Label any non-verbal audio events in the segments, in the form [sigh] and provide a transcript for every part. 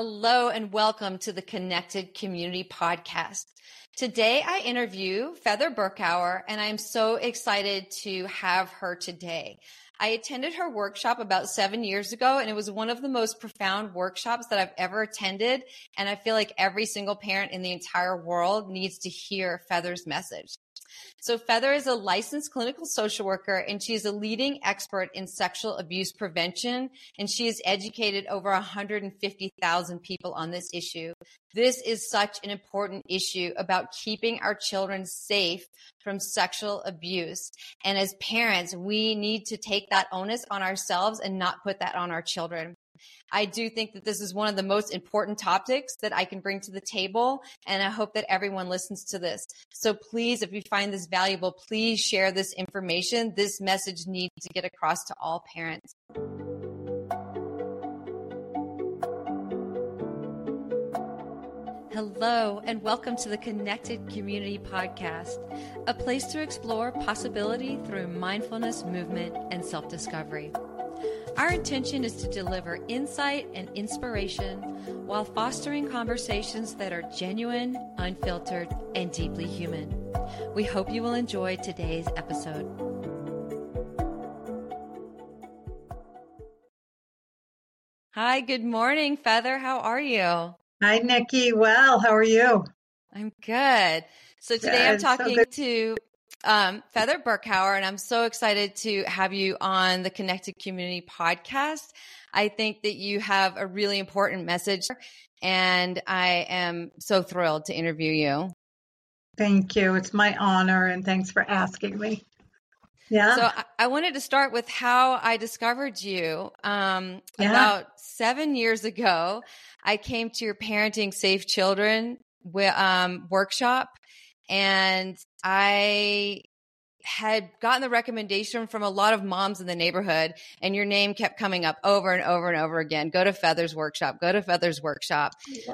Hello and welcome to the Connected Community Podcast. Today I interview Feather Berkower and I'm so excited to have her today. I attended her workshop about seven years ago and it was one of the most profound workshops that I've ever attended. And I feel like every single parent in the entire world needs to hear Feather's message. So Feather is a licensed clinical social worker and she is a leading expert in sexual abuse prevention. And she has educated over 150,000 people on this issue. This is such an important issue about keeping our children safe from sexual abuse. And as parents, we need to take that onus on ourselves and not put that on our children. I do think that this is one of the most important topics that I can bring to the table. And I hope that everyone listens to this. So please, if you find this valuable, please share this information. This message needs to get across to all parents. Hello, and welcome to the Connected Community Podcast, a place to explore possibility through mindfulness, movement, and self discovery. Our intention is to deliver insight and inspiration while fostering conversations that are genuine, unfiltered, and deeply human. We hope you will enjoy today's episode. Hi, good morning, Feather. How are you? Hi, Nikki. Well, how are you? I'm good. So today. I'm talking so to um, Feather Berkower, and I'm so excited to have you on the Connected Community podcast. I think that you have a really important message, and I am so thrilled to interview you. Thank you. It's my honor, and thanks for asking me. Yeah. So I, I wanted to start with how I discovered you. Um, yeah. About seven years ago, I came to your Parenting Safe Children um, workshop and I had gotten the recommendation from a lot of moms in the neighborhood and your name kept coming up over and over and over again go to feathers workshop go to feathers workshop.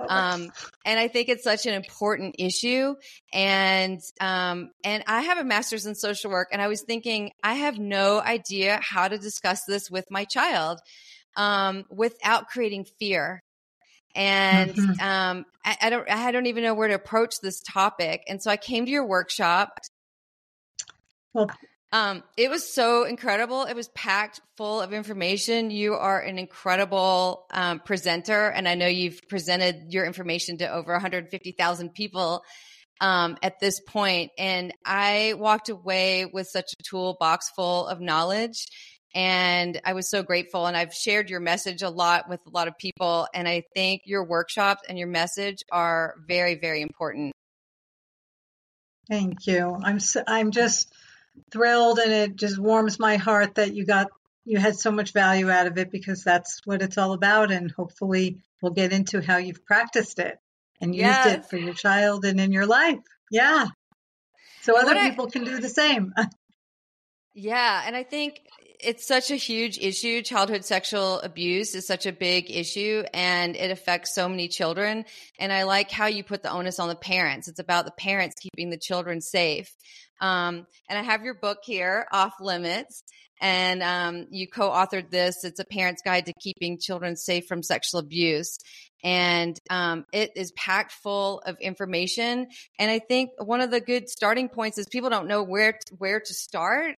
Um, and i think it's such an important issue and um, and i have a master's in social work and i was thinking i have no idea how to discuss this with my child um, without creating fear and mm-hmm. um, I, I, don't I don't even know where to approach this topic. And so I came to your workshop. Well, um, it was so incredible. It was packed full of information. You are an incredible um, presenter, and I know you've presented your information to over 150,000 people um, at this point. And I walked away with such a toolbox full of knowledge and I was so grateful. And I've shared your message a lot with a lot of people. And I think your workshops and your message are very, very important. Thank you. I'm so, I'm just thrilled, and it just warms my heart that you got you had so much value out of it because that's what it's all about. And hopefully, we'll get into how you've practiced it and yes. used it for your child and in your life. Yeah. So other people can do the same. [laughs] Yeah. And I think it's such a huge issue. Childhood sexual abuse is such a big issue and it affects so many children. And I like how you put the onus on the parents. It's about the parents keeping the children safe. Um, and I have your book here, Off Limits, and um, you co authored this. It's a parent's guide to keeping children safe from sexual abuse. And um, it is packed full of information. And I think one of the good starting points is people don't know where to, where to start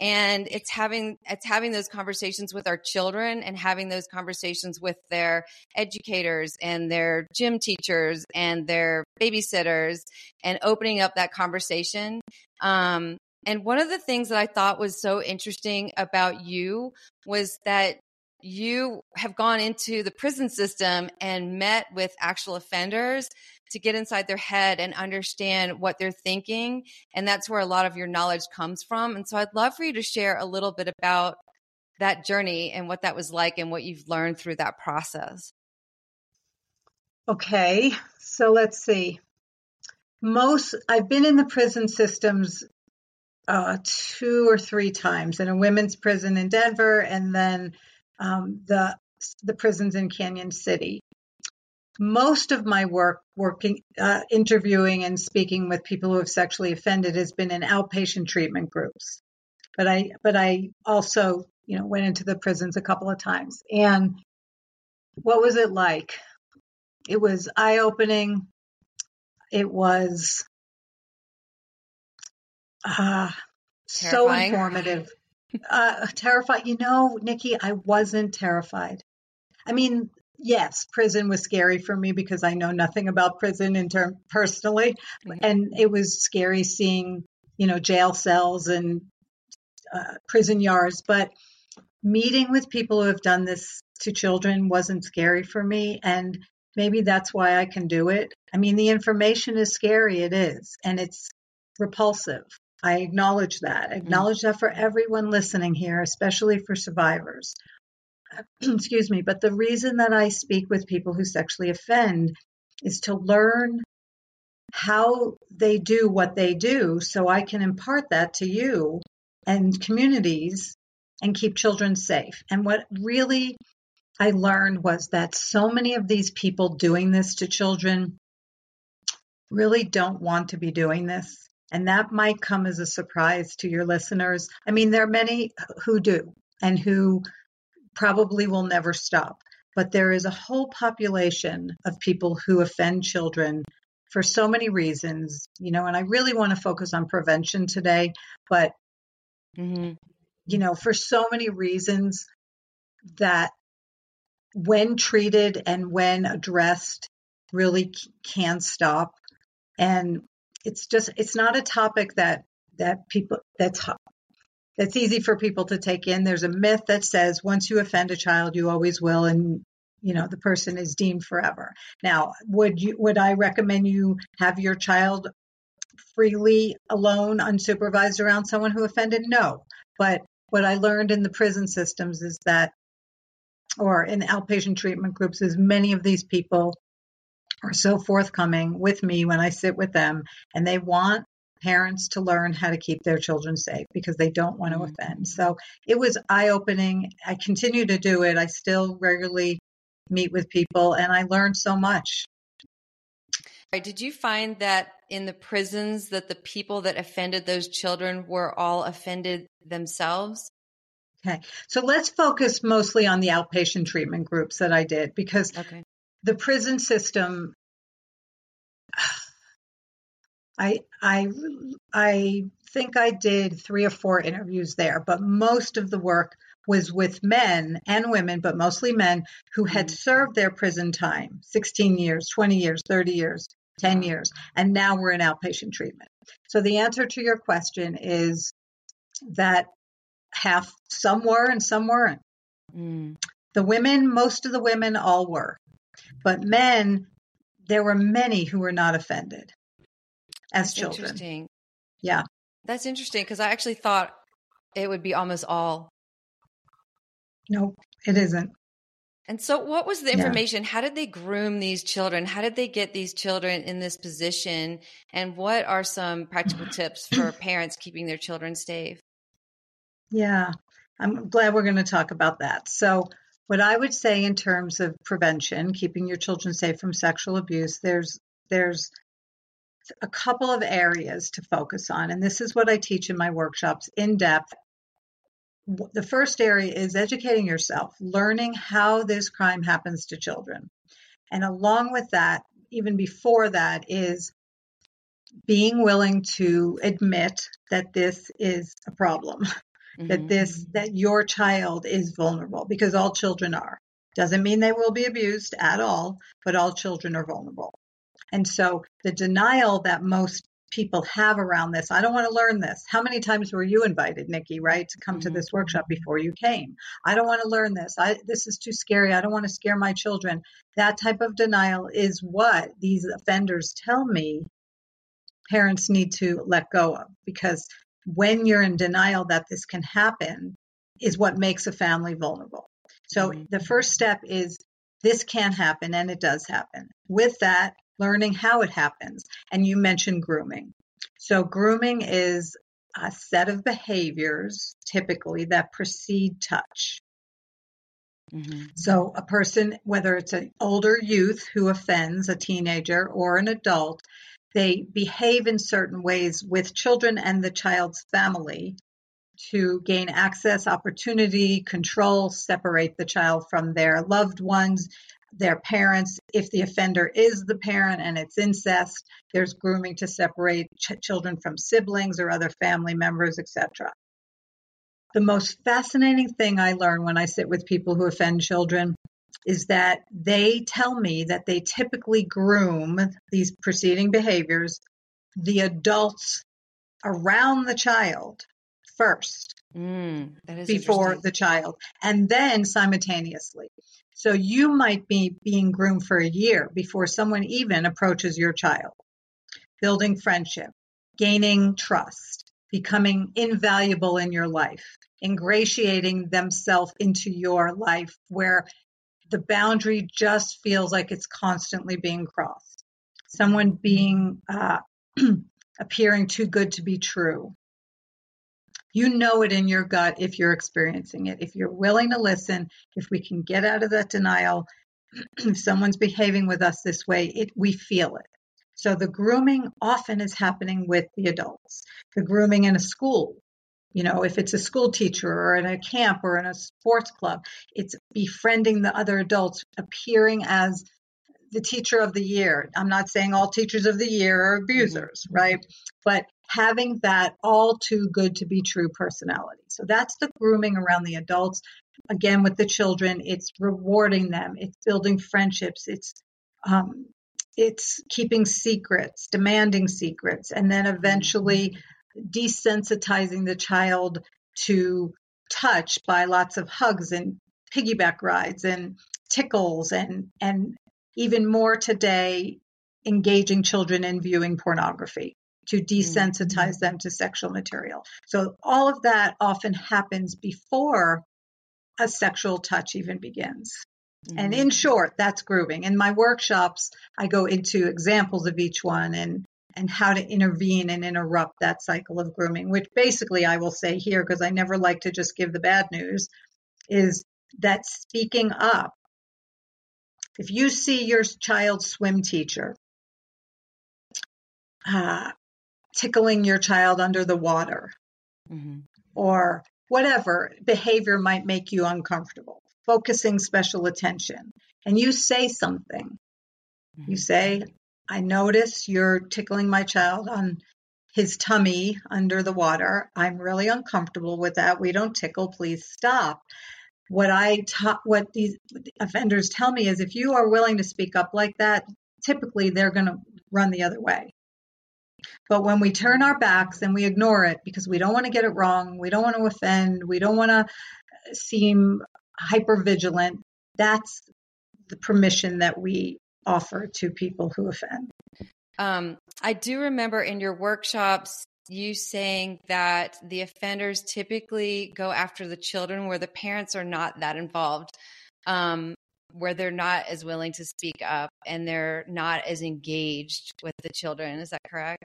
and it's having it's having those conversations with our children and having those conversations with their educators and their gym teachers and their babysitters and opening up that conversation um, and one of the things that i thought was so interesting about you was that you have gone into the prison system and met with actual offenders to get inside their head and understand what they're thinking. And that's where a lot of your knowledge comes from. And so I'd love for you to share a little bit about that journey and what that was like and what you've learned through that process. Okay, so let's see. Most I've been in the prison systems uh, two or three times in a women's prison in Denver, and then um, the the prisons in Cañon City. Most of my work working uh, interviewing and speaking with people who have sexually offended has been in outpatient treatment groups. But i but i also you know went into the prisons a couple of times. And what was it like? It was eye opening. It was uh, so informative. uh, terrified. You know, Nikki, I wasn't terrified. I mean, yes, prison was scary for me because I know nothing about prison in term personally, and it was scary seeing you know jail cells and uh, prison yards. But meeting with people who have done this to children wasn't scary for me, and maybe that's why I can do it. I mean, the information is scary, it is, and it's repulsive. I acknowledge that. I mm. acknowledge that for everyone listening here, especially for survivors. [clears throat] Excuse me. But the reason that I speak with people who sexually offend is to learn how they do what they do so I can impart that to you and communities and keep children safe. And what really I learned was that so many of these people doing this to children really don't want to be doing this. And that might come as a surprise to your listeners. I mean, there are many who do and who probably will never stop. But there is a whole population of people who offend children for so many reasons, you know, and I really want to focus on prevention today, but, mm-hmm. you know, for so many reasons that when treated and when addressed really can stop. And it's just it's not a topic that that people that's that's easy for people to take in. There's a myth that says once you offend a child, you always will, and you know the person is deemed forever. Now, would you would I recommend you have your child freely alone, unsupervised around someone who offended? No, but what I learned in the prison systems is that, or in outpatient treatment groups, is many of these people are so forthcoming with me when I sit with them and they want parents to learn how to keep their children safe because they don't want to mm-hmm. offend. So it was eye opening. I continue to do it. I still regularly meet with people and I learned so much. Did you find that in the prisons that the people that offended those children were all offended themselves? Okay. So let's focus mostly on the outpatient treatment groups that I did because okay the prison system [sighs] I I I think I did three or four interviews there, but most of the work was with men and women, but mostly men who had mm-hmm. served their prison time 16 years, 20 years, 30 years, 10 years, and now we're in outpatient treatment. So the answer to your question is that half, some were and some weren't. Mm. The women, most of the women all were. But men, there were many who were not offended as That's children. Interesting. Yeah. That's interesting because I actually thought it would be almost all. No, it isn't. And so, what was the information? Yeah. How did they groom these children? How did they get these children in this position? And what are some practical [laughs] tips for parents keeping their children safe? Yeah, I'm glad we're going to talk about that. So, what I would say in terms of prevention, keeping your children safe from sexual abuse, there's there's a couple of areas to focus on, and this is what I teach in my workshops in depth. The first area is educating yourself, learning how this crime happens to children. And along with that, even before that, is being willing to admit that this is a problem. Mm-hmm. that this that your child is vulnerable because all children are. Doesn't mean they will be abused at all, but all children are vulnerable. And so the denial that most people have around this. I don't want to learn this. How many times were you invited, Nikki, right, to come mm-hmm. to this workshop before you came? I don't want to learn this. I this is too scary. I don't want to scare my children. That type of denial is what these offenders tell me parents need to let go of because when you're in denial that this can happen is what makes a family vulnerable. So mm-hmm. the first step is this can happen and it does happen. With that, learning how it happens. And you mentioned grooming. So grooming is a set of behaviors typically that precede touch. Mm-hmm. So a person, whether it's an older youth who offends a teenager or an adult, they behave in certain ways with children and the child's family to gain access, opportunity, control, separate the child from their loved ones, their parents. If the offender is the parent and it's incest, there's grooming to separate ch- children from siblings or other family members, etc. The most fascinating thing I learn when I sit with people who offend children is that they tell me that they typically groom these preceding behaviors the adults around the child first mm, before the child and then simultaneously. So you might be being groomed for a year before someone even approaches your child. Building friendship gaining trust becoming invaluable in your life ingratiating themselves into your life where the boundary just feels like it's constantly being crossed. Someone being uh, [clears throat] appearing too good to be true. You know it in your gut if you're experiencing it. If you're willing to listen, if we can get out of that denial, [clears throat] if someone's behaving with us this way, it we feel it. So the grooming often is happening with the adults. The grooming in a school you know, if it's a school teacher or in a camp or in a sports club, it's befriending the other adults, appearing as the teacher of the year. I'm not saying all teachers of the year are abusers, mm-hmm. right? But having that all too good to be true personality. So that's the grooming around the adults. Again, with the children, it's rewarding them, it's building friendships, it's um, it's keeping secrets, demanding secrets, and then eventually mm-hmm desensitizing the child to touch by lots of hugs and piggyback rides and tickles and and even more today engaging children in viewing pornography to desensitize mm-hmm. them to sexual material. So all of that often happens before a sexual touch even begins. Mm-hmm. And in short, that's grooming. In my workshops, I go into examples of each one and and how to intervene and interrupt that cycle of grooming, which basically I will say here, because I never like to just give the bad news, is that speaking up. If you see your child's swim teacher uh, tickling your child under the water mm-hmm. or whatever behavior might make you uncomfortable, focusing special attention, and you say something, mm-hmm. you say, I notice you're tickling my child on his tummy under the water. I'm really uncomfortable with that. We don't tickle. Please stop. What I ta- what these offenders tell me is if you are willing to speak up like that, typically they're going to run the other way. But when we turn our backs and we ignore it because we don't want to get it wrong, we don't want to offend, we don't want to seem hyper vigilant, that's the permission that we offer to people who offend. Um, I do remember in your workshops you saying that the offenders typically go after the children where the parents are not that involved, um, where they're not as willing to speak up and they're not as engaged with the children. Is that correct?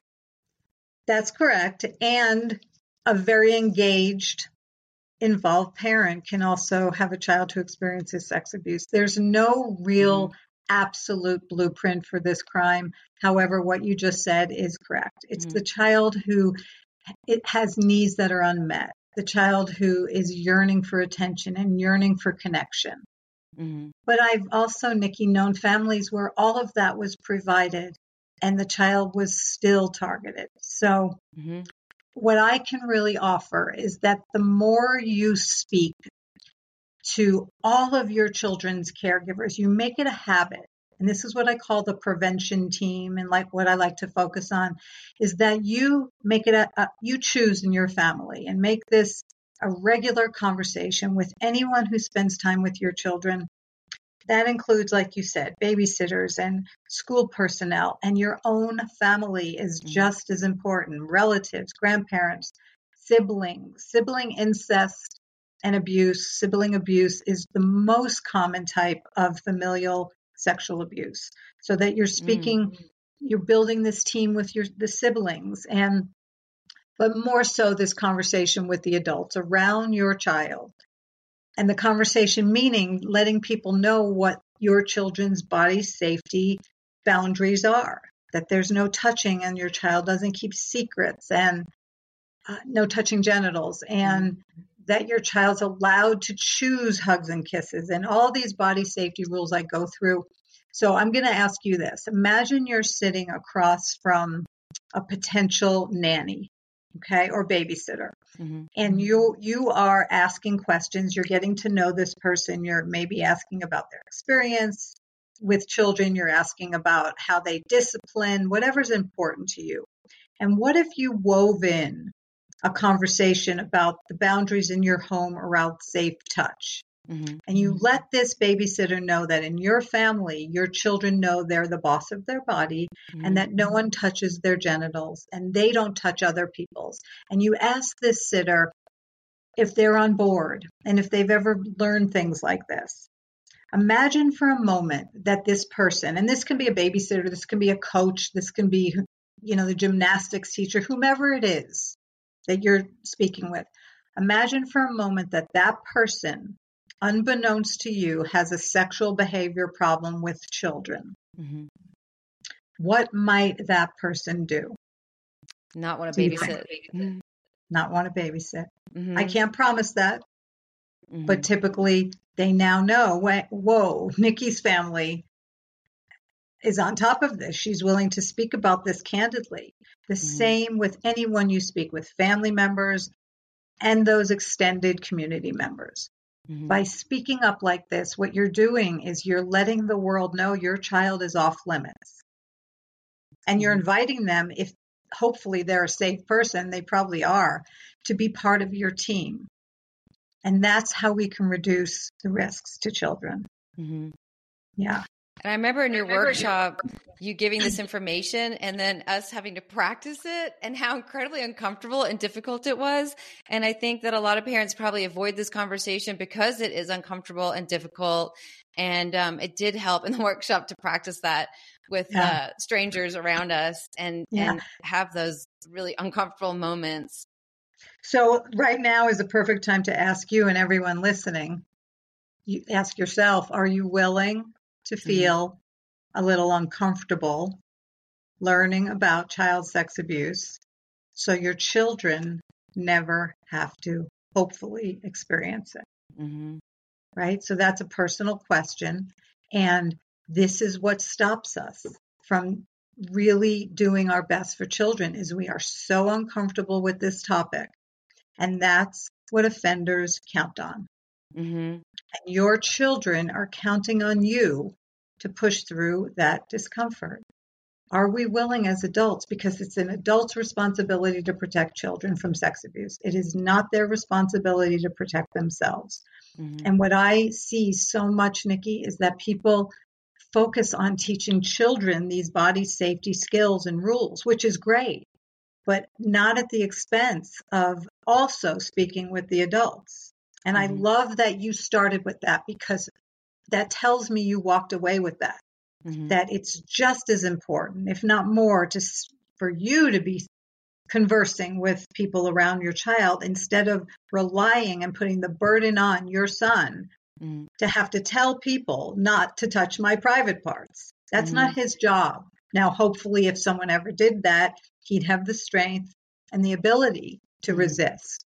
That's correct. And a very engaged, involved parent can also have a child who experiences sex abuse. There's no real mm-hmm absolute blueprint for this crime. However, what you just said is correct. It's mm-hmm. the child who it has needs that are unmet, the child who is yearning for attention and yearning for connection. Mm-hmm. But I've also, Nikki, known families where all of that was provided and the child was still targeted. So, mm-hmm. what I can really offer is that the more you speak to all of your children's caregivers. You make it a habit. And this is what I call the prevention team and like what I like to focus on is that you make it a, a you choose in your family and make this a regular conversation with anyone who spends time with your children. That includes, like you said, babysitters and school personnel, and your own family is mm-hmm. just as important. Relatives, grandparents, siblings, sibling incest and abuse, sibling abuse, is the most common type of familial sexual abuse. So that you're speaking, mm. you're building this team with your the siblings, and but more so this conversation with the adults around your child, and the conversation meaning letting people know what your children's body safety boundaries are. That there's no touching, and your child doesn't keep secrets, and uh, no touching genitals, and that your child's allowed to choose hugs and kisses and all these body safety rules I go through. So I'm going to ask you this. Imagine you're sitting across from a potential nanny, okay, or babysitter. Mm-hmm. And you you are asking questions, you're getting to know this person, you're maybe asking about their experience with children, you're asking about how they discipline, whatever's important to you. And what if you wove in a conversation about the boundaries in your home around safe touch. Mm-hmm. And you let this babysitter know that in your family, your children know they're the boss of their body mm-hmm. and that no one touches their genitals and they don't touch other people's. And you ask this sitter if they're on board and if they've ever learned things like this. Imagine for a moment that this person, and this can be a babysitter, this can be a coach, this can be, you know, the gymnastics teacher, whomever it is, that you're speaking with. Imagine for a moment that that person, unbeknownst to you, has a sexual behavior problem with children. Mm-hmm. What might that person do? Not want to babysit. Mm-hmm. Not want to babysit. Mm-hmm. I can't promise that. But mm-hmm. typically, they now know, whoa, Nikki's family is on top of this. She's willing to speak about this candidly. The mm-hmm. same with anyone you speak with, family members and those extended community members. Mm-hmm. By speaking up like this, what you're doing is you're letting the world know your child is off limits. And you're mm-hmm. inviting them, if hopefully they're a safe person, they probably are, to be part of your team. And that's how we can reduce the risks to children. Mm-hmm. Yeah. And I remember in your remember workshop, you giving this information and then us having to practice it and how incredibly uncomfortable and difficult it was. And I think that a lot of parents probably avoid this conversation because it is uncomfortable and difficult. And um, it did help in the [laughs] workshop to practice that with yeah. uh, strangers around us and, yeah. and have those really uncomfortable moments. So, right now is a perfect time to ask you and everyone listening. You ask yourself, are you willing to mm-hmm. feel a little uncomfortable learning about child sex abuse so your children never have to hopefully experience it. Mm-hmm. Right? So that's a personal question. And this is what stops us from really doing our best for children is we are so uncomfortable with this topic. And that's what offenders count on. Mm-hmm. And your children are counting on you to push through that discomfort. Are we willing as adults? Because it's an adult's responsibility to protect children from sex abuse. It is not their responsibility to protect themselves. Mm-hmm. And what I see so much, Nikki, is that people focus on teaching children these body safety skills and rules, which is great, but not at the expense of also speaking with the adults. And mm-hmm. I love that you started with that because that tells me you walked away with that. Mm-hmm. That it's just as important, if not more, to for you to be conversing with people around your child instead of relying and putting the burden on your son mm-hmm. to have to tell people not to touch my private parts. That's mm-hmm. not his job. Now, hopefully, if someone ever did that, he'd have the strength and the ability to mm-hmm. resist.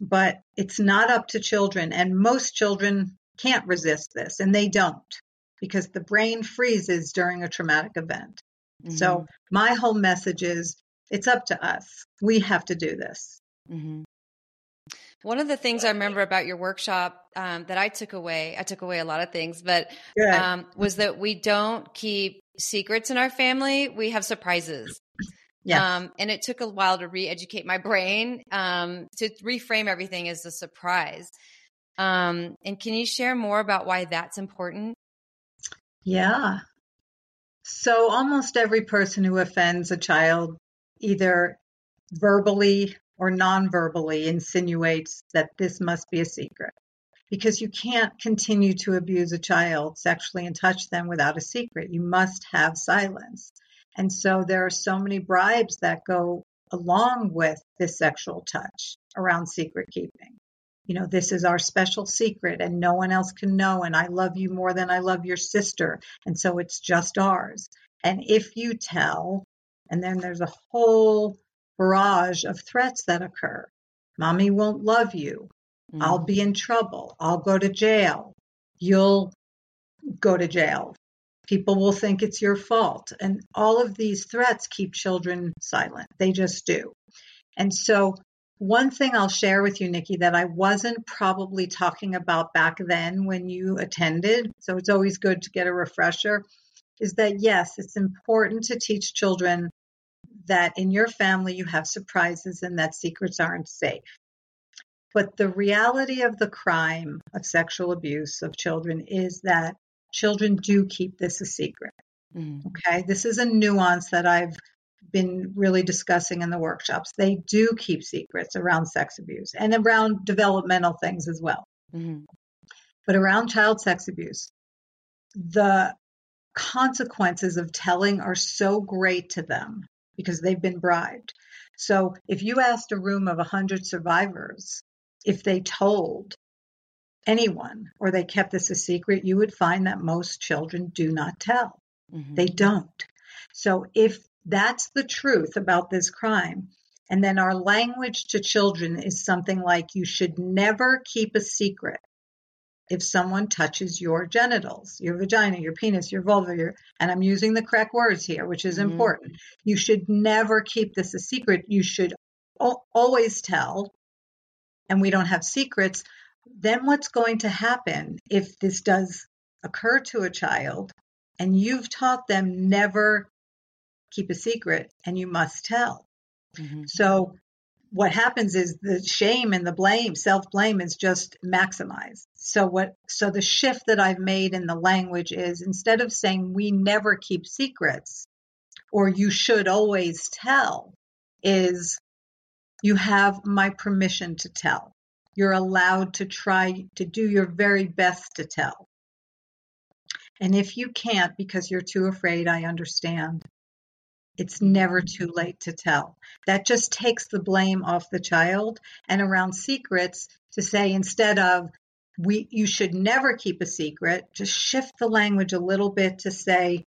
But it's not up to children. And most children can't resist this, and they don't because the brain freezes during a traumatic event. Mm-hmm. So, my whole message is it's up to us. We have to do this. Mm-hmm. One of the things I remember about your workshop um, that I took away, I took away a lot of things, but um, was that we don't keep secrets in our family. We have surprises. Yeah. Um, and it took a while to re educate my brain um, to reframe everything as a surprise. Um, and can you share more about why that's important? Yeah. So almost every person who offends a child either verbally or non-verbally insinuates that this must be a secret because you can't continue to abuse a child sexually and touch them without a secret. You must have silence. And so there are so many bribes that go along with this sexual touch around secret keeping you know, this is our special secret and no one else can know. And I love you more than I love your sister. And so it's just ours. And if you tell, and then there's a whole barrage of threats that occur. Mommy won't love you. Mm-hmm. I'll be in trouble. I'll go to jail. You'll go to jail. People will think it's your fault. And all of these threats keep children silent. They just do. And so, one thing I'll share with you, Nikki, that I wasn't probably talking about back then when you attended, so it's always good to get a refresher, is that yes, it's important to teach children that in your family you have surprises and that secrets aren't safe. But the reality of the crime of sexual abuse of children is that children do keep this a secret. Mm-hmm. Okay. This is a nuance that I've been really discussing in the workshops. They do keep secrets around sex abuse and around developmental things as well. Mm-hmm. But around child sex abuse, the consequences of telling are so great to them because they've been bribed. So if you asked a room of 100 survivors if they told anyone or they kept this a secret, you would find that most children do not tell. Mm-hmm. They don't. So if that's the truth about this crime, and then our language to children is something like, you should never keep a secret if someone touches your genitals, your vagina, your penis, your vulva, your, and I'm using the correct words here, which is mm-hmm. important. You should never keep this a secret. You should always tell and we don't have secrets, then what's going to happen if this does occur to a child and you've taught them never keep a secret and you must tell? Mm-hmm. So what happens is the shame and the blame, self blame is just maximized. So what, so the shift that I've made in the language is instead of saying we never keep secrets or you should always tell is you have my permission to tell. You're allowed to try to do your very best to tell. And if you can't because you're too afraid, I understand. It's never too late to tell. That just takes the blame off the child and around secrets to say instead of we you should never keep a secret, just shift the language a little bit to say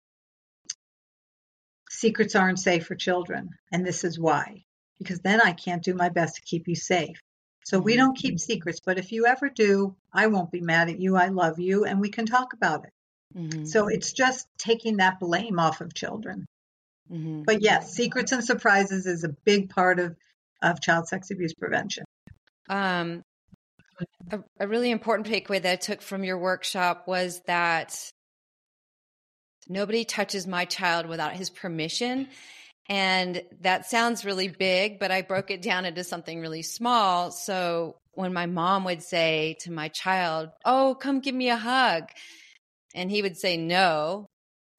secrets aren't safe for children and this is why because then I can't do my best to keep you safe. So we don't keep mm-hmm. secrets, but if you ever do, I won't be mad at you. I love you and we can talk about it. Mm-hmm. So it's just taking that blame off of children. Mm-hmm. But yes, secrets and surprises is a big part of, of child sex abuse prevention. Um, a, a really important takeaway that I took from your workshop was that nobody touches my child without his permission. And that sounds really big, but I broke it down into something really small. So when my mom would say to my child, Oh, come give me a hug. And he would say no.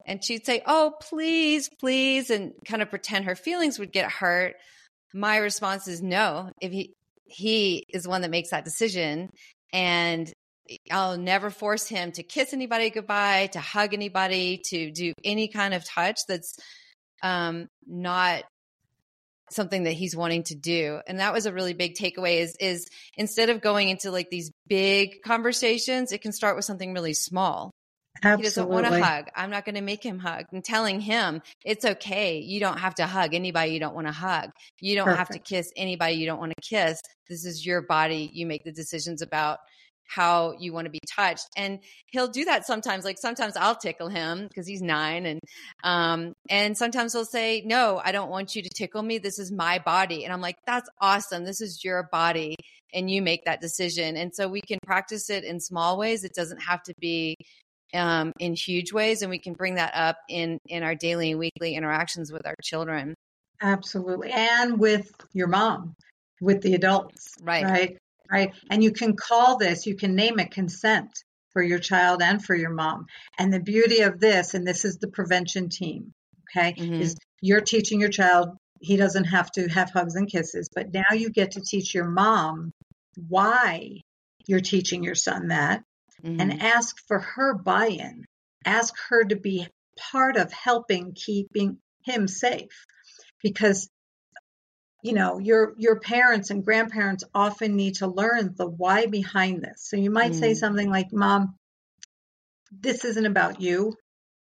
And she'd say, Oh, please, please, and kind of pretend her feelings would get hurt. My response is no. If he, he is one that makes that decision and I'll never force him to kiss anybody goodbye, to hug anybody, to do any kind of touch that's um, not something that he's wanting to do and that was a really big takeaway is is instead of going into like these big conversations it can start with something really small Absolutely. He doesn't want to hug. I'm not going to make him hug. And telling him it's okay. You don't have to hug anybody you don't want to hug. You don't Perfect. have to kiss anybody you don't want to kiss. This is your body. You make the decisions about how you want to be touched. And he'll do that sometimes. Like sometimes I'll tickle him because he's nine. And, um, and sometimes he'll say, no, I don't want you to tickle me. This is my body. And I'm like, that's awesome. This is your body. And you make that decision. And so we can practice it in small ways. It doesn't have to be um, in huge ways and we can bring that up in in our daily and weekly interactions with our children absolutely and with your mom with the adults right right right? And you can call this, you can name it consent for your child and for your mom. And the beauty of this, and this is the prevention team, okay, mm-hmm. is you're teaching your child he doesn't have to have hugs and kisses, but now you get to teach your mom why you're teaching your son that mm-hmm. and ask for her buy in. Ask her to be part of helping keeping him safe because you know your your parents and grandparents often need to learn the why behind this so you might mm. say something like mom this isn't about you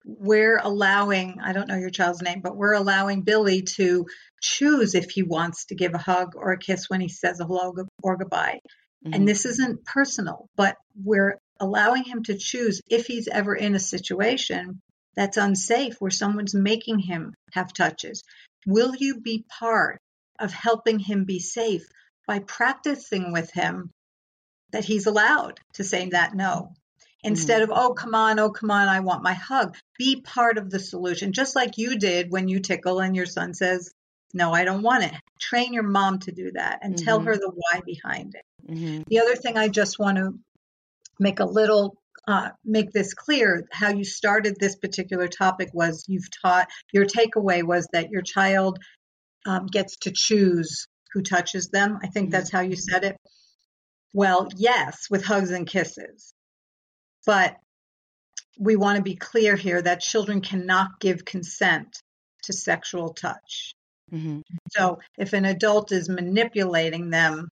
we're allowing i don't know your child's name but we're allowing billy to choose if he wants to give a hug or a kiss when he says a hello or goodbye Mm-hmm. And this isn't personal, but we're allowing him to choose if he's ever in a situation that's unsafe where someone's making him have touches. Will you be part of helping him be safe by practicing with him that he's allowed to say that no? Instead mm-hmm. of, oh, come on, oh, come on, I want my hug. Be part of the solution, just like you did when you tickle and your son says, no, I don't want it. Train your mom to do that and mm-hmm. tell her the why behind it. Mm-hmm. The other thing I just want to make a little uh, make this clear how you started this particular topic was you've taught your takeaway was that your child um, gets to choose who touches them i think mm-hmm. that's how you said it well yes with hugs and kisses but we want to be clear here that children cannot give consent to sexual touch mm-hmm. so if an adult is manipulating them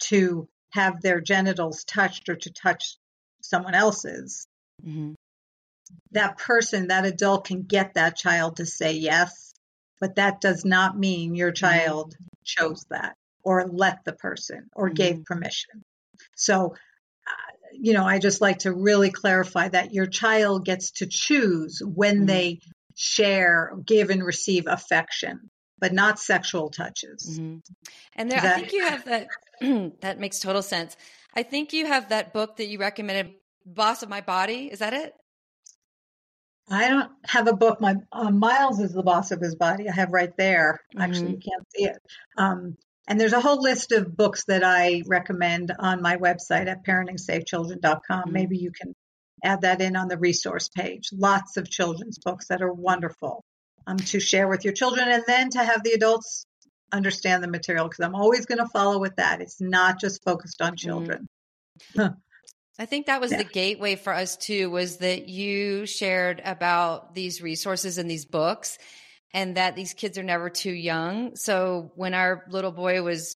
to have their genitals touched or to touch someone else's, mm-hmm. that person, that adult can get that child to say yes, but that does not mean your mm-hmm. child chose that or let the person or mm-hmm. gave permission. So, uh, you know, I just like to really clarify that your child gets to choose when mm-hmm. they share, give, and receive affection but not sexual touches. Mm-hmm. And there, that, I think you have that. [clears throat] that makes total sense. I think you have that book that you recommended, "Boss of My Body." Is that it? I don't have a book. My uh, Miles is the boss of his body. I have right there. Actually, mm-hmm. you can't see it. Um, and there's a whole list of books that I recommend on my website at parentingsafechildren.com. Mm-hmm. Maybe you can add that in on the resource page. Lots of children's books that are wonderful um, to share with your children and then to have the adults understand the material because I'm always going to follow with that. It's not just focused on mm-hmm. children. Mm-hmm. I think that was yeah. the gateway for us too was that you shared about these resources and these books and that these kids are never too young. So when our little boy was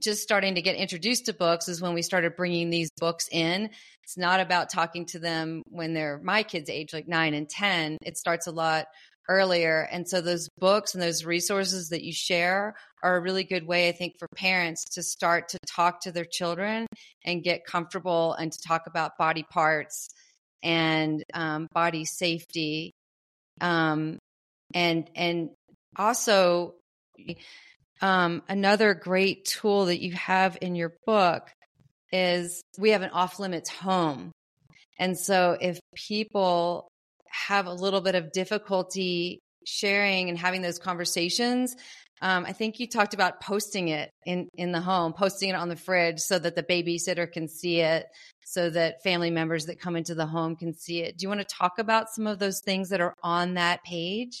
just starting to get introduced to books is when we started bringing these books in. It's not about talking to them when they're my kids' age, like nine and 10. It starts a lot earlier. And so those books and those resources that you share are a really good way, I think, for parents to start to talk to their children and get comfortable and to talk about body parts and um, body safety. Um, and, and also, um, another great tool that you have in your book is we have an off limits home. And so if people have a little bit of difficulty sharing and having those conversations, um, I think you talked about posting it in, in the home, posting it on the fridge so that the babysitter can see it, so that family members that come into the home can see it. Do you want to talk about some of those things that are on that page?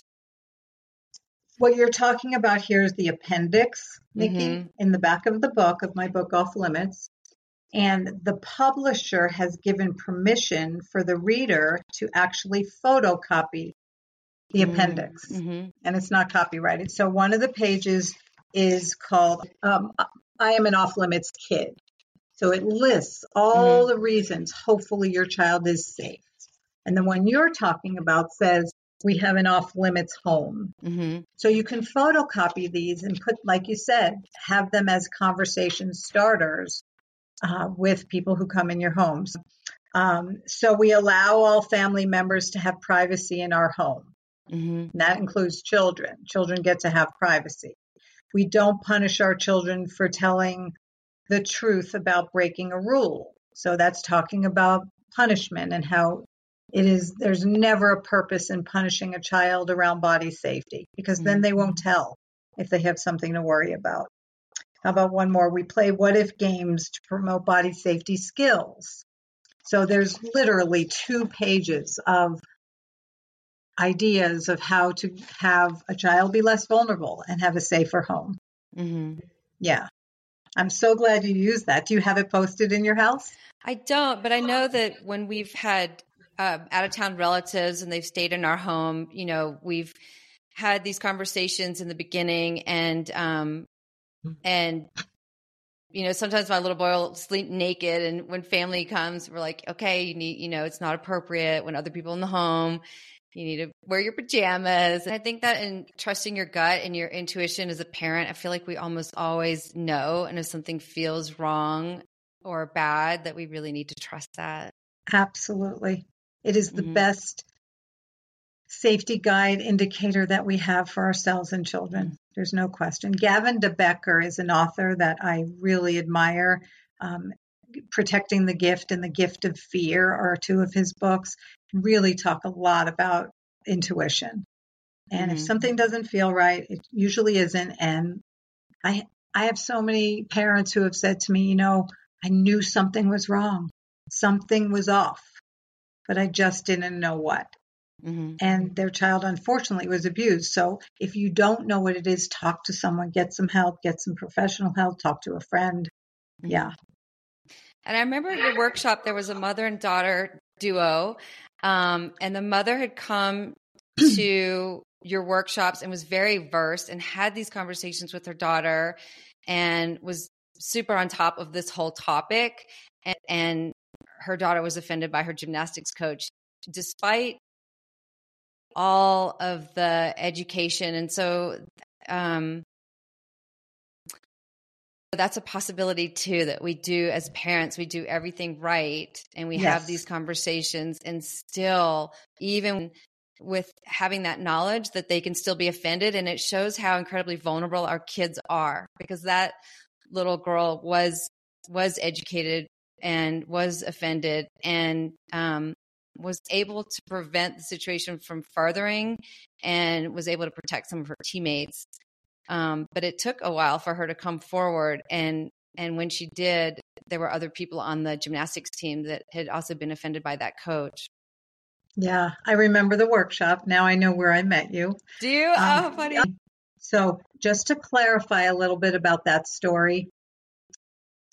What you're talking about here is the appendix, Nikki, mm-hmm. in the back of the book of my book, Off Limits. And the publisher has given permission for the reader to actually photocopy the mm-hmm. appendix. Mm-hmm. And it's not copyrighted. So one of the pages is called um, I Am an Off Limits Kid. So it lists all mm-hmm. the reasons, hopefully, your child is safe. And the one you're talking about says, we have an off limits home. Mm-hmm. So you can photocopy these and put, like you said, have them as conversation starters uh, with people who come in your homes. Um, so we allow all family members to have privacy in our home. Mm-hmm. that includes children. Children get to have privacy. We don't punish our children for telling the truth about breaking a rule. So that's talking about punishment and how it is there's never a purpose in punishing a child around body safety because mm-hmm. then they won't tell if they have something to worry about. How about one more? We play what if games to promote body safety skills. So there's literally two pages of ideas of how to have a child be less vulnerable and have a safer home. Mm-hmm. Yeah. I'm so glad you used that. Do you have it posted in your house? I don't, but I know that when we've had uh, out of town relatives and they've stayed in our home, you know, we've had these conversations in the beginning and um, and you know, sometimes my little boy will sleep naked. And when family comes, we're like, okay, you need, you know, it's not appropriate when other people in the home. you need to wear your pajamas. And I think that in trusting your gut and your intuition as a parent, I feel like we almost always know. And if something feels wrong or bad, that we really need to trust that. Absolutely. It is the mm-hmm. best safety guide indicator that we have for ourselves and children. There's no question. Gavin de Becker is an author that I really admire. Um, Protecting the Gift and The Gift of Fear are two of his books. Really talk a lot about intuition. And mm-hmm. if something doesn't feel right, it usually isn't. And I I have so many parents who have said to me, you know, I knew something was wrong. Something was off, but I just didn't know what. Mm-hmm. And their child, unfortunately, was abused. So if you don't know what it is, talk to someone, get some help, get some professional help, talk to a friend. Mm-hmm. Yeah. And I remember at your workshop, there was a mother and daughter duo. Um, and the mother had come [clears throat] to your workshops and was very versed and had these conversations with her daughter and was super on top of this whole topic. And, and her daughter was offended by her gymnastics coach, despite all of the education. And so, um, that's a possibility too that we do as parents we do everything right and we yes. have these conversations and still even with having that knowledge that they can still be offended and it shows how incredibly vulnerable our kids are because that little girl was was educated and was offended and um, was able to prevent the situation from furthering and was able to protect some of her teammates um, but it took a while for her to come forward. And and when she did, there were other people on the gymnastics team that had also been offended by that coach. Yeah, I remember the workshop. Now I know where I met you. Do you? Um, oh, funny. So, just to clarify a little bit about that story,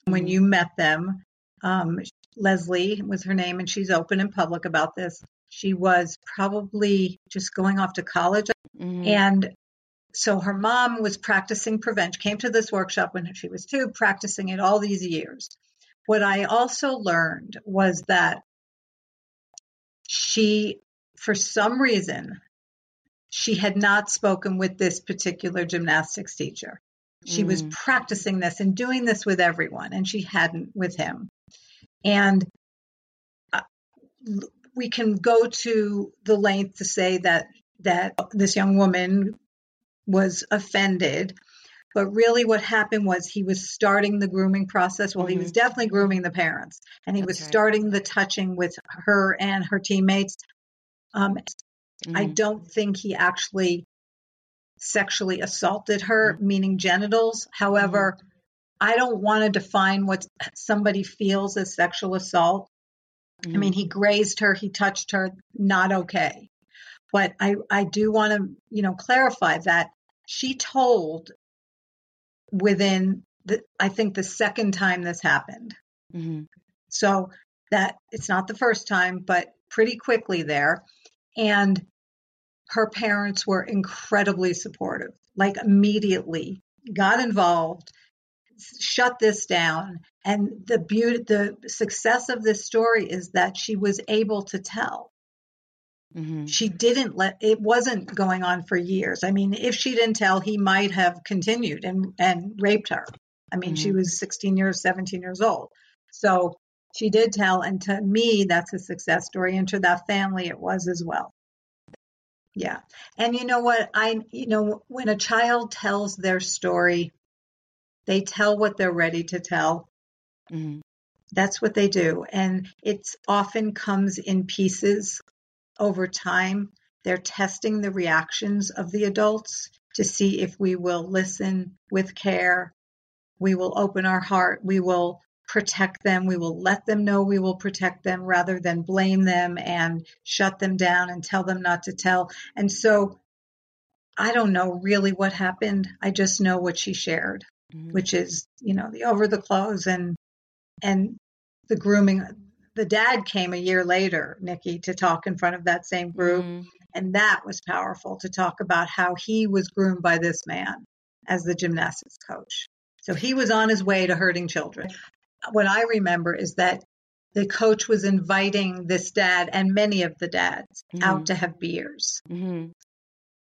when mm-hmm. you met them, um, Leslie was her name, and she's open and public about this. She was probably just going off to college, mm-hmm. and so her mom was practicing prevention, came to this workshop when she was two, practicing it all these years. What I also learned was that she, for some reason, she had not spoken with this particular gymnastics teacher. She mm. was practicing this and doing this with everyone, and she hadn't with him. And uh, we can go to the length to say that that this young woman was offended. But really, what happened was he was starting the grooming process. Well, mm-hmm. he was mm-hmm. definitely grooming the parents, and he was starting the touching with her and her teammates. Um, mm-hmm. I don't think he actually sexually assaulted her, mm-hmm. meaning genitals. However, mm-hmm. I don't want to define what somebody feels as sexual assault. I mean, mm-hmm. he grazed her, he touched her, not okay. But I, I do want to, you know, clarify that she told within the, I think the second time this happened. Mm-hmm. So that it's not the first time, but pretty quickly there. And her parents were incredibly supportive, like immediately got involved, shut this down. And the beauty, the success of this story is that she was able to tell. Mm-hmm. She didn't let it wasn't going on for years. I mean, if she didn't tell, he might have continued and and raped her. I mean, mm-hmm. she was 16 years, 17 years old. So she did tell, and to me, that's a success story. And to that family, it was as well. Yeah. And you know what? I, you know, when a child tells their story, they tell what they're ready to tell. Mm-hmm. That's what they do. And it often comes in pieces over time, they're testing the reactions of the adults to see if we will listen with care. We will open our heart. We will protect them. We will let them know we will protect them rather than blame them and shut them down and tell them not to tell. And so I don't know really what happened. I just know what she shared, mm-hmm. which is, you know, the over the clothes and and the grooming the dad came a year later, Nicky, to talk in front of that same group. Mm. And that was powerful to talk about how he was groomed by this man as the gymnastics coach. So he was on his way to hurting children. What I remember is that the coach was inviting this dad and many of the dads mm-hmm. out to have beers. Mm-hmm.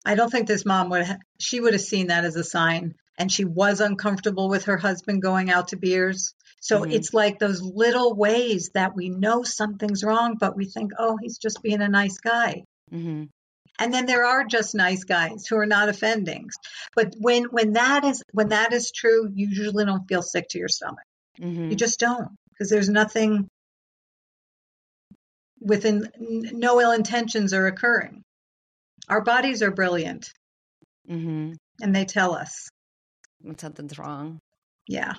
I don't think this mom would, ha- she would have seen that as a sign. And she was uncomfortable with her husband going out to beers. So mm-hmm. it's like those little ways that we know something's wrong, but we think, oh, he's just being a nice guy. Mm-hmm. And then there are just nice guys who are not offending. But when when that is when that is true, you usually don't feel sick to your stomach. Mm-hmm. You just don't because there's nothing within no ill intentions are occurring. Our bodies are brilliant, mm-hmm. and they tell us when something's wrong. Yeah.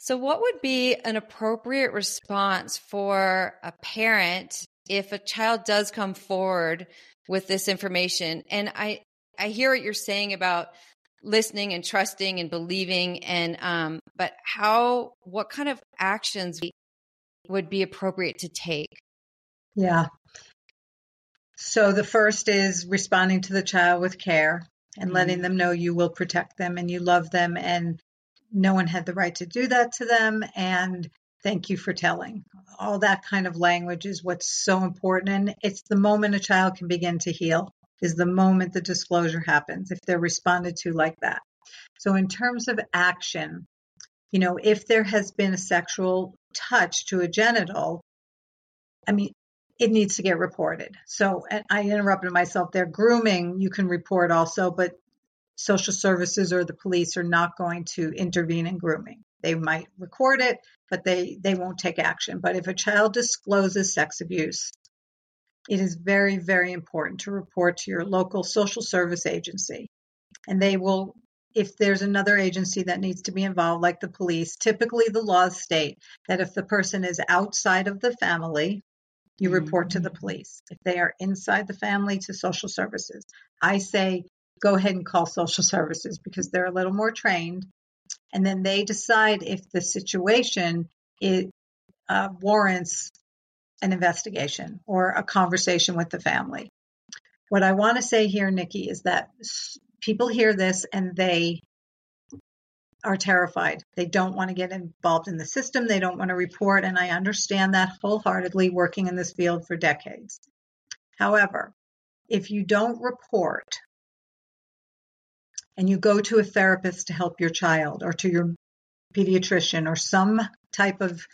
So, what would be an appropriate response for a parent if a child does come forward with this information? And I, I hear what you're saying about listening and trusting and believing, and um, but how, what kind of actions would be appropriate to take? Yeah. So the first is responding to the child with care and mm-hmm. letting them know you will protect them and you love them and no one had the right to do that to them and thank you for telling. All that kind of language is what's so important and it's the moment a child can begin to heal is the moment the disclosure happens if they're responded to like that. So in terms of action, you know, if there has been a sexual touch to a genital, I mean, it needs to get reported. So I interrupted myself there. Grooming, you can report also, but social services or the police are not going to intervene in grooming. They might record it, but they, they won't take action. But if a child discloses sex abuse, it is very, very important to report to your local social service agency. And they will, if there's another agency that needs to be involved, like the police, typically the laws state that if the person is outside of the family, you report to the mm-hmm. police. If they are inside the family, to social services. I say go ahead and call social [laughs] services because they're a little more trained. And then they decide if the situation it uh, warrants an investigation or a conversation with the family. What I want to say here, Nicky, is that people hear this and they are terrified. They don't want to get involved in the system. They don't want to report. And I understand that wholeheartedly working in this field for decades. However, if you don't report and you go to a therapist to help your child or to your pediatrician or some type of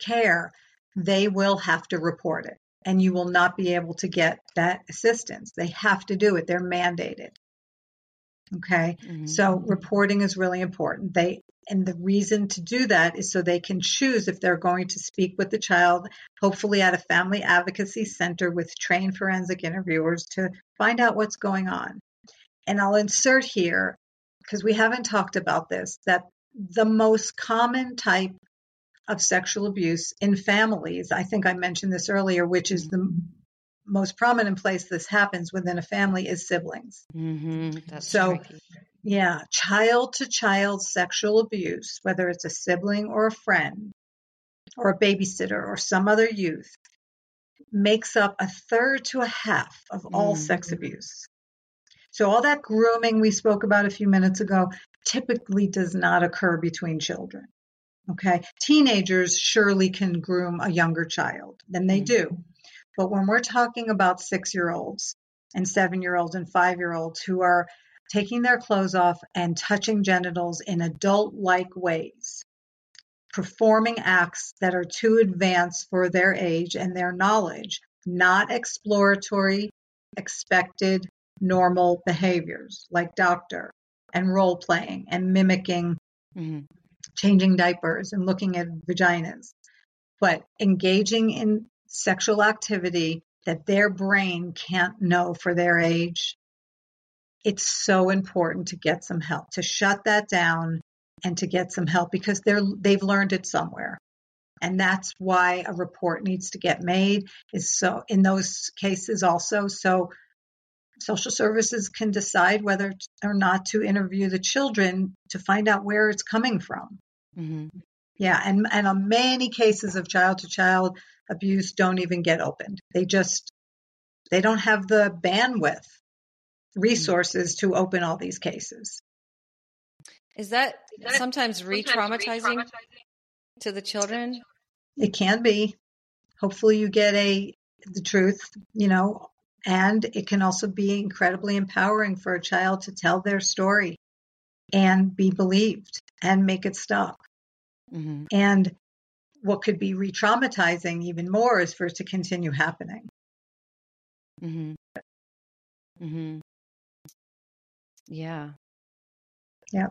care, they will have to report it and you will not be able to get that assistance. They have to do it. They're mandated. Okay. Mm-hmm. So reporting is really important. They, and the reason to do that is so they can choose if they're going to speak with the child, hopefully at a family advocacy center with trained forensic interviewers to find out what's going on. And I'll insert here, because we haven't talked about this, that the most common type of sexual abuse in families, I think I mentioned this earlier, which is the most prominent place this happens within a family is siblings. Mm-hmm. so, tricky. yeah, child to child sexual abuse, whether it's a sibling or a friend or a babysitter or some other youth, makes up a third to a half of all mm-hmm. sex abuse. So, all that grooming we spoke about a few minutes ago typically does not occur between children. Okay. Teenagers surely can groom a younger child, then they mm-hmm. do. But when we're talking about six year olds and seven year olds and five year olds who are taking their clothes off and touching genitals in adult like ways, performing acts that are too advanced for their age and their knowledge, not exploratory, expected, normal behaviors like doctor and role playing and mimicking mm-hmm. changing diapers and looking at vaginas, but engaging in sexual activity that their brain can't know for their age, it's so important to get some help, to shut that down and to get some help because they're they've learned it somewhere. And that's why a report needs to get made is so in those cases also so social services can decide whether or not to interview the children to find out where it's coming from. Mm-hmm. Yeah, and and on many cases of child to child abuse don't even get opened. They just they don't have the bandwidth resources to open all these cases. Is that, sometimes re-traumatizing, to the children? It can be. Hopefully you get a the truth, you know, and it can also be incredibly empowering for a child to tell their story and be believed and make it stop. Mm-hmm. And what could be re traumatizing even more is for it to continue happening. Mm-hmm. Mm-hmm. Yeah. Yeah.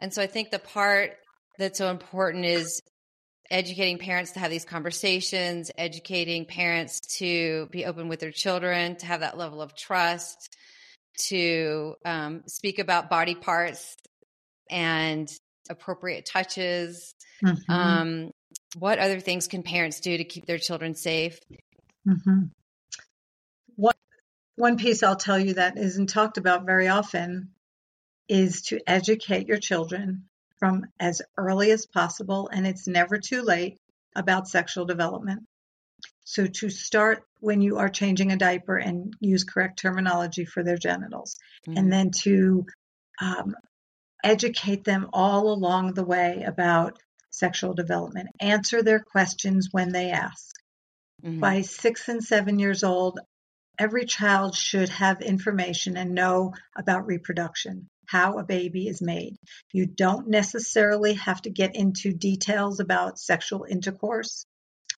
And so I think the part that's so important is educating parents to have these conversations, educating parents to be open with their children, to have that level of trust, to um, speak about body parts and appropriate touches. Mm-hmm. Um, what other things can parents do to keep their children safe? Mm-hmm. One, one piece I'll tell you that isn't talked about very often is to educate your children from as early as possible, and it's never too late about sexual development. So, to start when you are changing a diaper and use correct terminology for their genitals, mm-hmm. and then to um, educate them all along the way about sexual development. Answer their questions when they ask. Mm-hmm. By six and seven years old, every child should have information and know about reproduction how a baby is made. You don't necessarily have to get into details about sexual intercourse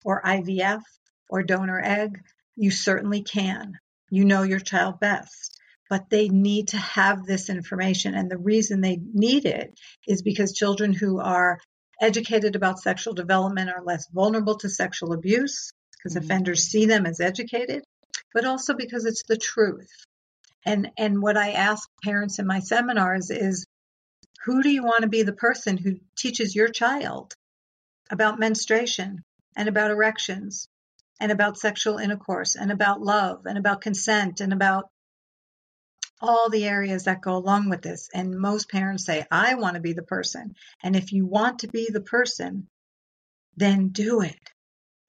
or IVF or donor egg. You certainly can. You know your child best. But they need to have this information. And the reason they need it is because children who are educated about sexual development are less vulnerable to sexual abuse because mm-hmm. offenders see them as educated, but also because it's the truth. And and what I ask parents in my seminars is who do you want to be the person who teaches your child about menstruation and about erections and about sexual intercourse and about love and about consent and about all the areas that go along with this. And most parents say, I want to be the person. And if you want to be the person, then do it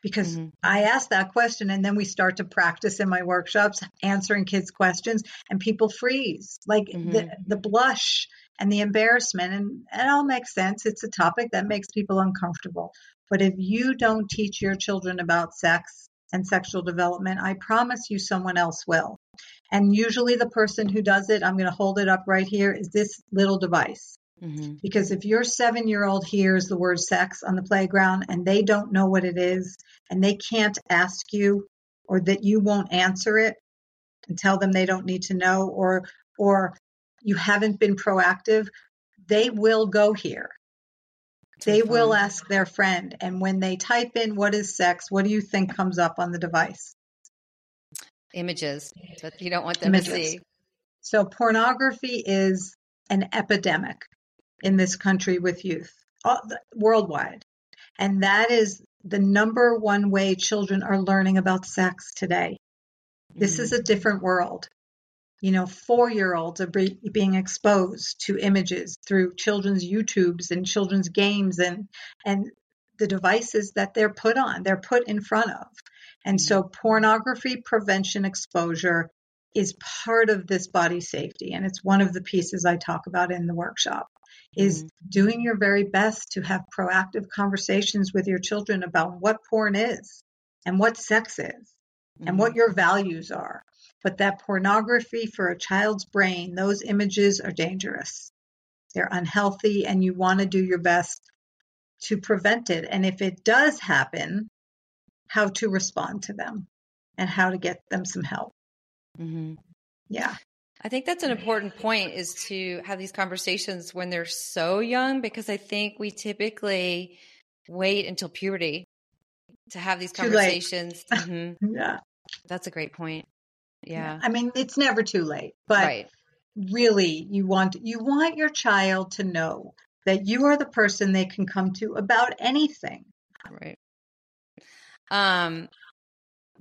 because mm-hmm. I ask that question and then we start to practice in my workshops answering kids' questions and people freeze like mm-hmm. the, the blush and the embarrassment and it all makes sense. It's a topic that makes people uncomfortable. But if you don't teach your children about sex and sexual development, I promise you someone else will. And usually the person who does it, I'm going to hold it up right here, is this little device. Mm-hmm. Because if your seven year old hears the word sex on the playground and they don't know what it is and they can't ask you or that you won't answer it and tell them they don't need to know or or you haven't been proactive, they will go here. they will ask their friend. And when they type in what is sex, what do you think comes up on the device? Images that you don't want them Images. to see. So pornography is an epidemic in this country with youth all, worldwide. And that is the number one way children are learning about sex today. This is a mm. different world. You know, four year olds are be, being exposed to images through children's YouTubes and children's games and, and the devices that they're put on, they're put in front of. And so pornography prevention exposure is part of this body safety. And it's one of the pieces I talk about in the workshop is mm-hmm. doing your very best to have proactive conversations with your children about what porn is and what sex is mm-hmm. and what mm-hmm. your values are. But that pornography for a child's brain, those images are dangerous. They're unhealthy, and you want to do your best to prevent it. And if it does happen, how to respond to them and how to get them some help. Mm-hmm. Yeah. I think that's an important point is to have these conversations when they're so young because I think we typically wait until puberty to have these conversations. [laughs] Mm-hmm. yeah. That's a great point. Yeah. I mean, it's never too late, but right. really you want you want your child to know that you are the person they can come to about anything. Right. Um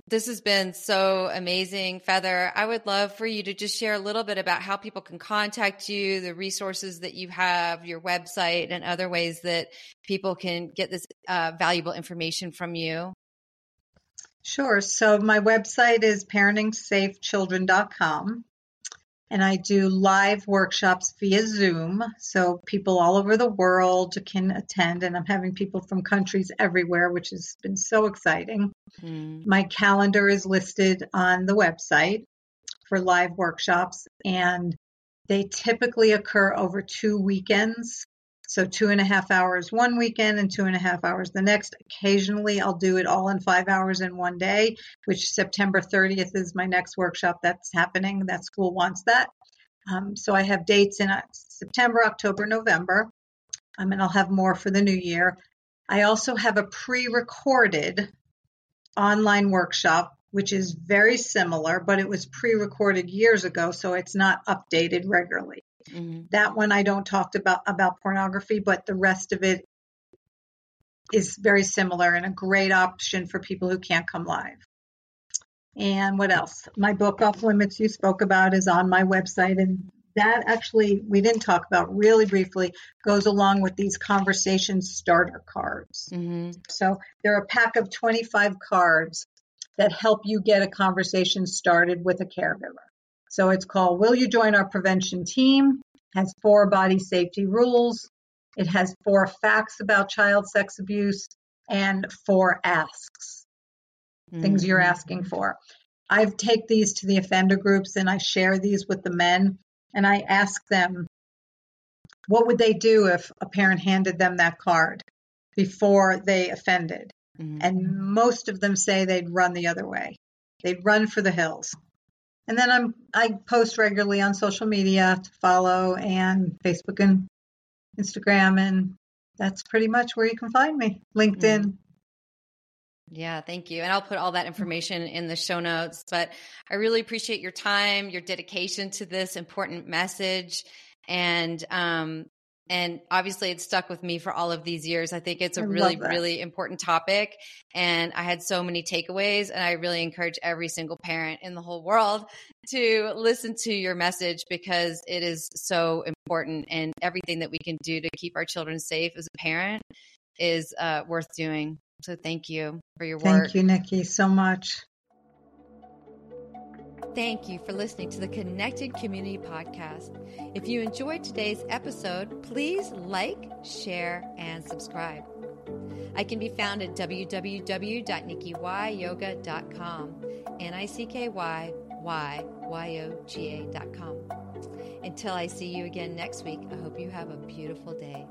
this has been so amazing, Feather. I would love for you to just share a little bit about how people can contact you, the resources that you have, your website, and other ways that people can get this uh, valuable information from you. Sure. So my website is parentingsafechildren.com. and I do live workshops via Zoom. So people all over the world can attend, and I'm having people from countries everywhere, which has been so exciting. Mm. My calendar is listed on the website for live workshops, and they typically occur over two weekends. So two and a half hours one weekend and two and a half hours the next. Occasionally I'll do it all in five hours in one day, which September 30th is my next workshop that's happening. That school wants that. Um, so I have dates in uh, September, October, November, um, and I'll have more for the new year. I also have a pre recorded online workshop, which is very similar, but it was pre recorded years ago, so it's not updated regularly. Mm-hmm. That one I don't talk about about pornography, but the rest of it is very similar and a great option for people who can't come live. And what else? My book Off Limits you spoke about is on my website and that actually we didn't talk about really briefly goes along with these conversation starter cards. Mm-hmm. So they're a pack of 25 cards that help you get a conversation started with a caregiver. So it's called Will You Join Our Prevention Team? Has four body safety rules. It has four facts about child sex abuse and four asks, mm-hmm. things you're asking for. I take these to the offender groups and I share these with the men and I ask them, what would they do if a parent handed them that card before they offended? Mm-hmm. And most of them say they'd run the other way. They'd run for the hills. And then I'm I post regularly on social media to follow and Facebook and Instagram and that's pretty much where you can find me. LinkedIn. Mm. Yeah, thank you. And I'll put all that information in the show notes. But I really appreciate your time, your dedication to this important message. And um, and obviously, it stuck with me for all of these years. I think it's a I really, really important topic. And I had so many takeaways. And I really encourage every single parent in the whole world to listen to your message because it is so important. And everything that we can do to keep our children safe as a parent is uh, worth doing. So thank you for your work. Thank you, Nicky, so much. Thank you for listening to the Connected Community Podcast. If you enjoyed today's episode, please like, share, and subscribe. I can be found at www.nickyyoga.com, N-I-C-K-Y-Y-Y-O-G-A.com. Until I see you again next week, I hope you have a beautiful day.